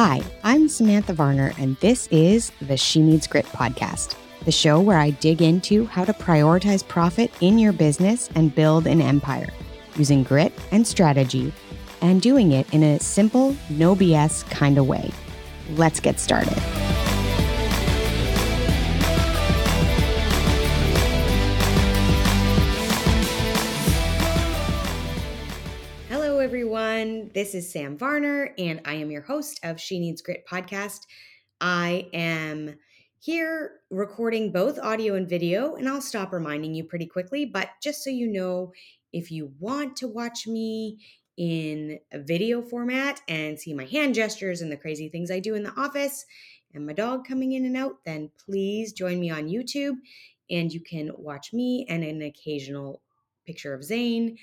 Hi, I'm Samantha Varner, and this is the She Needs Grit podcast, the show where I dig into how to prioritize profit in your business and build an empire using grit and strategy and doing it in a simple, no BS kind of way. Let's get started. This is Sam Varner, and I am your host of She Needs Grit podcast. I am here recording both audio and video, and I'll stop reminding you pretty quickly. But just so you know, if you want to watch me in a video format and see my hand gestures and the crazy things I do in the office and my dog coming in and out, then please join me on YouTube and you can watch me and an occasional picture of Zane.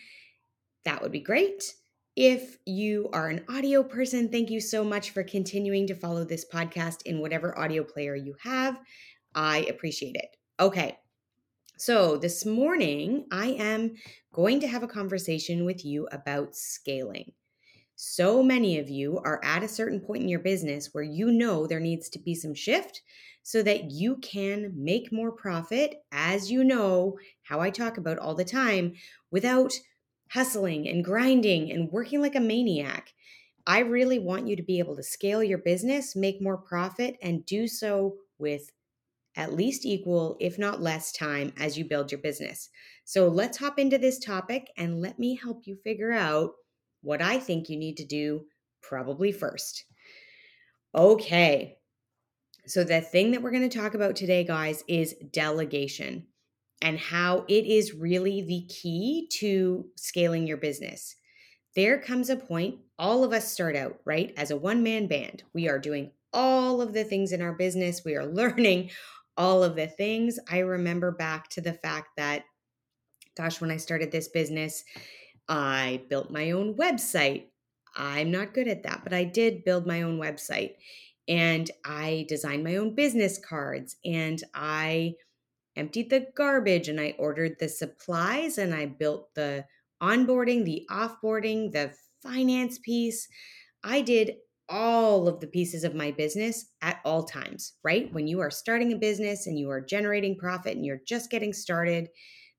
That would be great. If you are an audio person, thank you so much for continuing to follow this podcast in whatever audio player you have. I appreciate it. Okay. So, this morning, I am going to have a conversation with you about scaling. So many of you are at a certain point in your business where you know there needs to be some shift so that you can make more profit, as you know how I talk about all the time, without hustling and grinding and working like a maniac. I really want you to be able to scale your business, make more profit, and do so with at least equal, if not less, time as you build your business. So let's hop into this topic and let me help you figure out what I think you need to do probably first. Okay. So, the thing that we're going to talk about today, guys, is delegation and how it is really the key to scaling your business. There comes a point, all of us start out, right, as a one man band. We are doing all of the things in our business, we are learning all of the things. I remember back to the fact that, gosh, when I started this business, I built my own website. I'm not good at that, but I did build my own website and I designed my own business cards and I emptied the garbage and I ordered the supplies and I built the onboarding, the offboarding, the finance piece. I did all of the pieces of my business at all times, right? When you are starting a business and you are generating profit and you're just getting started,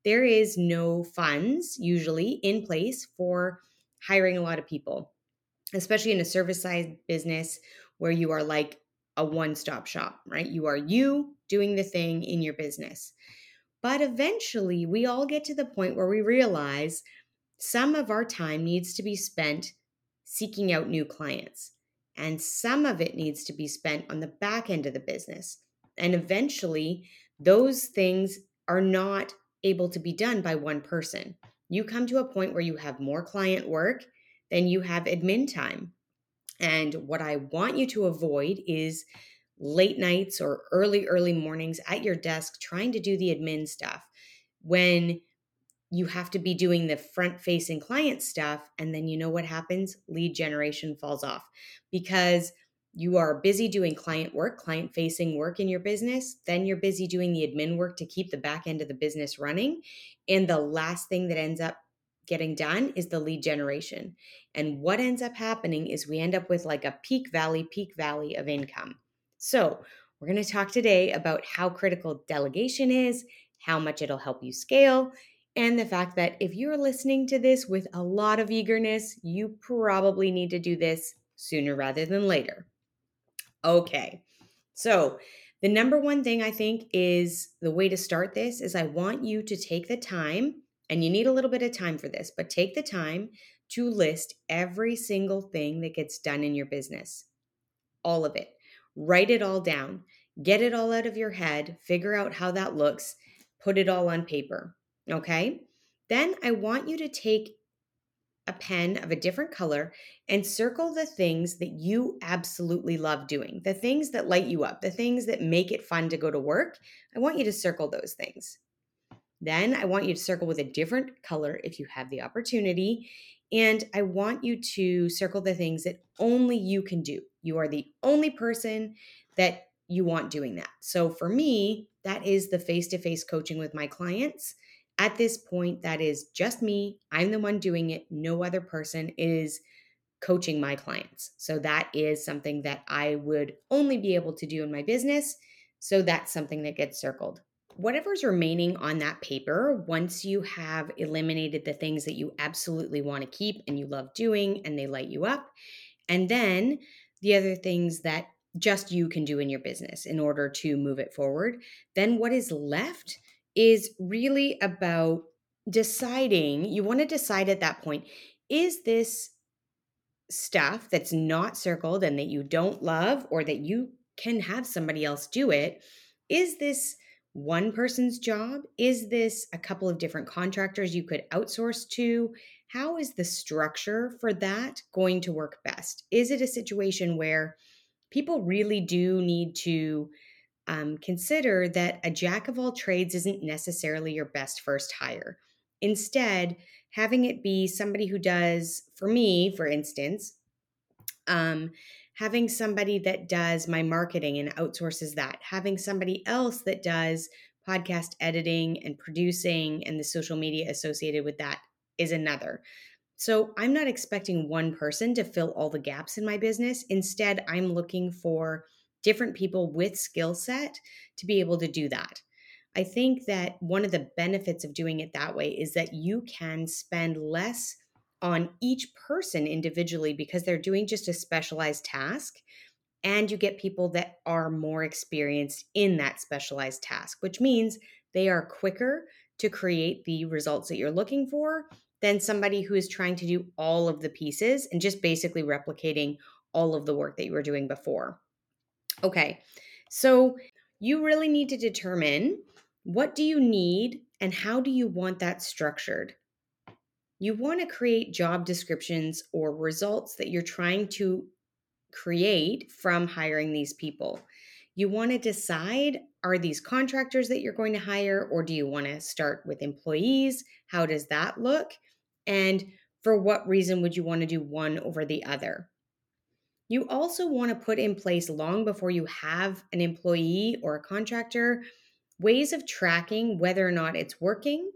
there is no funds usually in place for hiring a lot of people, especially in a service side business where you are like a one stop shop, right? You are you doing the thing in your business. But eventually, we all get to the point where we realize some of our time needs to be spent seeking out new clients and some of it needs to be spent on the back end of the business. And eventually, those things are not able to be done by one person. You come to a point where you have more client work than you have admin time. And what I want you to avoid is late nights or early, early mornings at your desk trying to do the admin stuff when you have to be doing the front facing client stuff. And then you know what happens? Lead generation falls off because you are busy doing client work, client facing work in your business. Then you're busy doing the admin work to keep the back end of the business running. And the last thing that ends up getting done is the lead generation. And what ends up happening is we end up with like a peak valley, peak valley of income. So, we're going to talk today about how critical delegation is, how much it'll help you scale, and the fact that if you're listening to this with a lot of eagerness, you probably need to do this sooner rather than later. Okay, so the number one thing I think is the way to start this is I want you to take the time, and you need a little bit of time for this, but take the time to list every single thing that gets done in your business. All of it. Write it all down. Get it all out of your head. Figure out how that looks. Put it all on paper. Okay. Then I want you to take a pen of a different color and circle the things that you absolutely love doing, the things that light you up, the things that make it fun to go to work. I want you to circle those things. Then I want you to circle with a different color if you have the opportunity. And I want you to circle the things that only you can do. You are the only person that you want doing that. So for me, that is the face to face coaching with my clients at this point, that is just me. I'm the one doing it. No other person is coaching my clients. So that is something that I would only be able to do in my business. So that's something that gets circled. Whatever's remaining on that paper, once you have eliminated the things that you absolutely want to keep and you love doing and they light you up, and then the other things that just you can do in your business in order to move it forward, then what is left is really about deciding. You want to decide at that point is this stuff that's not circled and that you don't love or that you can have somebody else do it, is this one person's job? Is this a couple of different contractors you could outsource to? How is the structure for that going to work best? Is it a situation where people really do need to um, consider that a jack of all trades isn't necessarily your best first hire? Instead, having it be somebody who does, for me, for instance, um, having somebody that does my marketing and outsources that, having somebody else that does podcast editing and producing and the social media associated with that is another. So I'm not expecting one person to fill all the gaps in my business. Instead, I'm looking for different people with skill set to be able to do that. I think that one of the benefits of doing it that way is that you can spend less on each person individually because they're doing just a specialized task. And you get people that are more experienced in that specialized task, which means they are quicker to create the results that you're looking for than somebody who is trying to do all of the pieces and just basically replicating all of the work that you were doing before. Okay, so you really need to determine what do you need and how do you want that structured? You want to create job descriptions or results that you're trying to create from hiring these people. You want to decide are these contractors that you're going to hire, or do you want to start with employees? How does that look? And for what reason would you want to do one over the other? You also want to put in place long before you have an employee or a contractor ways of tracking whether or not it's working,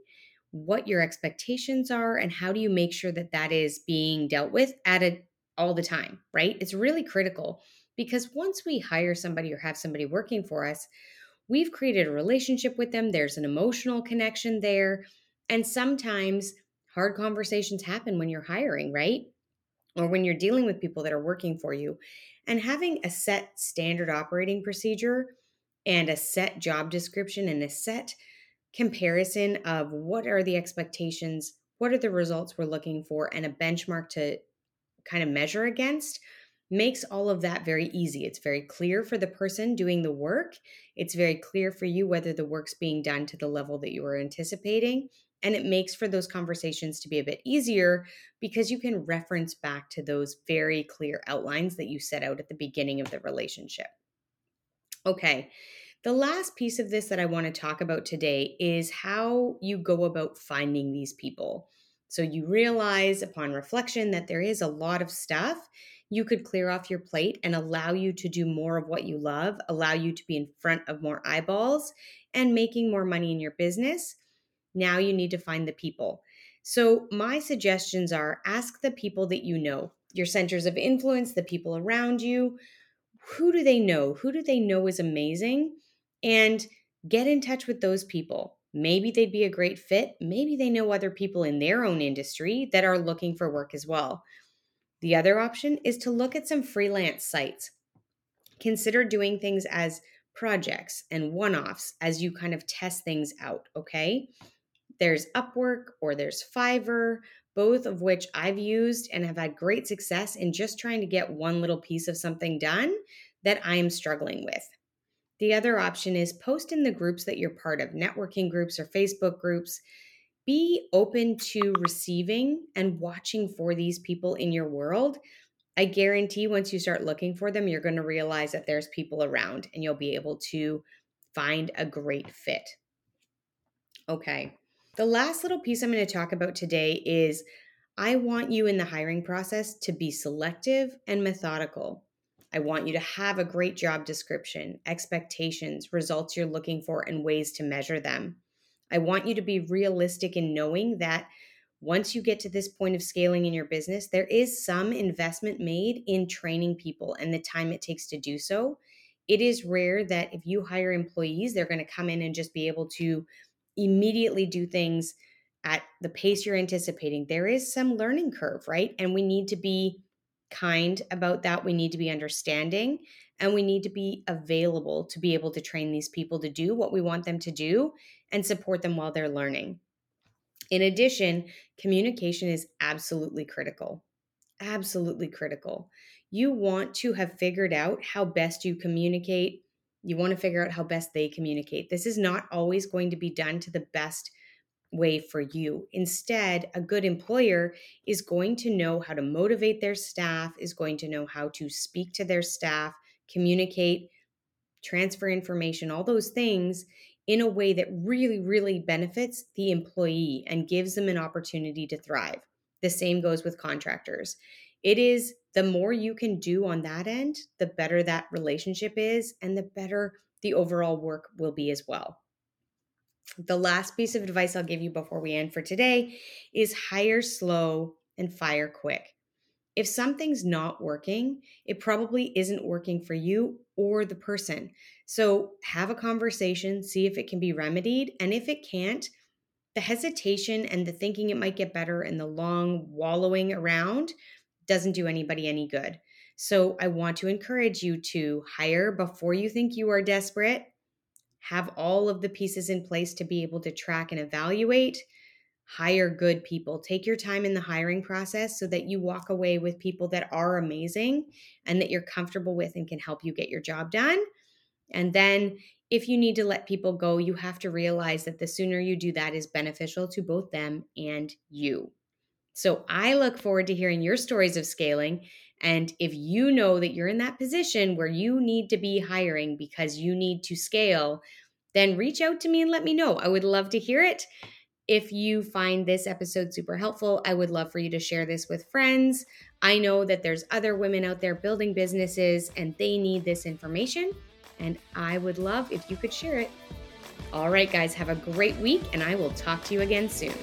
what your expectations are, and how do you make sure that that is being dealt with at a, all the time, right? It's really critical because once we hire somebody or have somebody working for us, we've created a relationship with them, there's an emotional connection there. And sometimes hard conversations happen when you're hiring, right? Or when you're dealing with people that are working for you. And having a set standard operating procedure and a set job description and a set comparison of what are the expectations, what are the results we're looking for, and a benchmark to kind of measure against makes all of that very easy. It's very clear for the person doing the work. It's very clear for you whether the work's being done to the level that you were anticipating. And it makes for those conversations to be a bit easier because you can reference back to those very clear outlines that you set out at the beginning of the relationship. Okay. The last piece of this that I want to talk about today is how you go about finding these people. So you realize upon reflection that there is a lot of stuff you could clear off your plate and allow you to do more of what you love, allow you to be in front of more eyeballs and making more money in your business. Now you need to find the people. So, my suggestions are ask the people that you know, your centers of influence, the people around you, who do they know? Who do they know is amazing? And get in touch with those people. Maybe they'd be a great fit. Maybe they know other people in their own industry that are looking for work as well. The other option is to look at some freelance sites. Consider doing things as projects and one offs as you kind of test things out, okay? There's Upwork or there's Fiverr both of which I've used and have had great success in just trying to get one little piece of something done that I am struggling with. The other option is post in the groups that you're part of, networking groups or Facebook groups. Be open to receiving and watching for these people in your world. I guarantee once you start looking for them, you're going to realize that there's people around and you'll be able to find a great fit. Okay. The last little piece I'm going to talk about today is I want you in the hiring process to be selective and methodical. I want you to have a great job description, expectations, results you're looking for, and ways to measure them. I want you to be realistic in knowing that once you get to this point of scaling in your business, there is some investment made in training people and the time it takes to do so. It is rare that if you hire employees, they're going to come in and just be able to immediately do things at the pace you're anticipating. There is some learning curve, right? And we need to be kind about that. We need to be understanding and we need to be available to be able to train these people to do what we want them to do and support them while they're learning. In addition, communication is absolutely critical. Absolutely critical. You want to have figured out how best you communicate. You want to figure out how best they communicate. This is not always going to be done to the best way for you. Instead, a good employer is going to know how to motivate their staff, is going to know how to speak to their staff, communicate, transfer information, all those things in a way that really, really benefits the employee and gives them an opportunity to thrive. The same goes with contractors. It is the more you can do on that end, the better that relationship is, and the better the overall work will be as well. The last piece of advice I'll give you before we end for today is hire slow and fire quick. If something's not working, it probably isn't working for you or the person. So have a conversation, see if it can be remedied. And if it can't, the hesitation and the thinking it might get better and the long wallowing around doesn't do anybody any good. So I want to encourage you to hire before you think you are desperate, have all of the pieces in place to be able to track and evaluate, hire good people. Take your time in the hiring process so that you walk away with people that are amazing and that you're comfortable with and can help you get your job done and then if you need to let people go, you have to realize that the sooner you do that is beneficial to both them and you. So I look forward to hearing your stories of scaling. And if you know that you're in that position where you need to be hiring because you need to scale, then reach out to me and let me know. I would love to hear it. If you find this episode super helpful, I would love for you to share this with friends. I know that there's other women out there building businesses and they need this information and I would love if you could share it. All right, guys, have a great week, and I will talk to you again soon.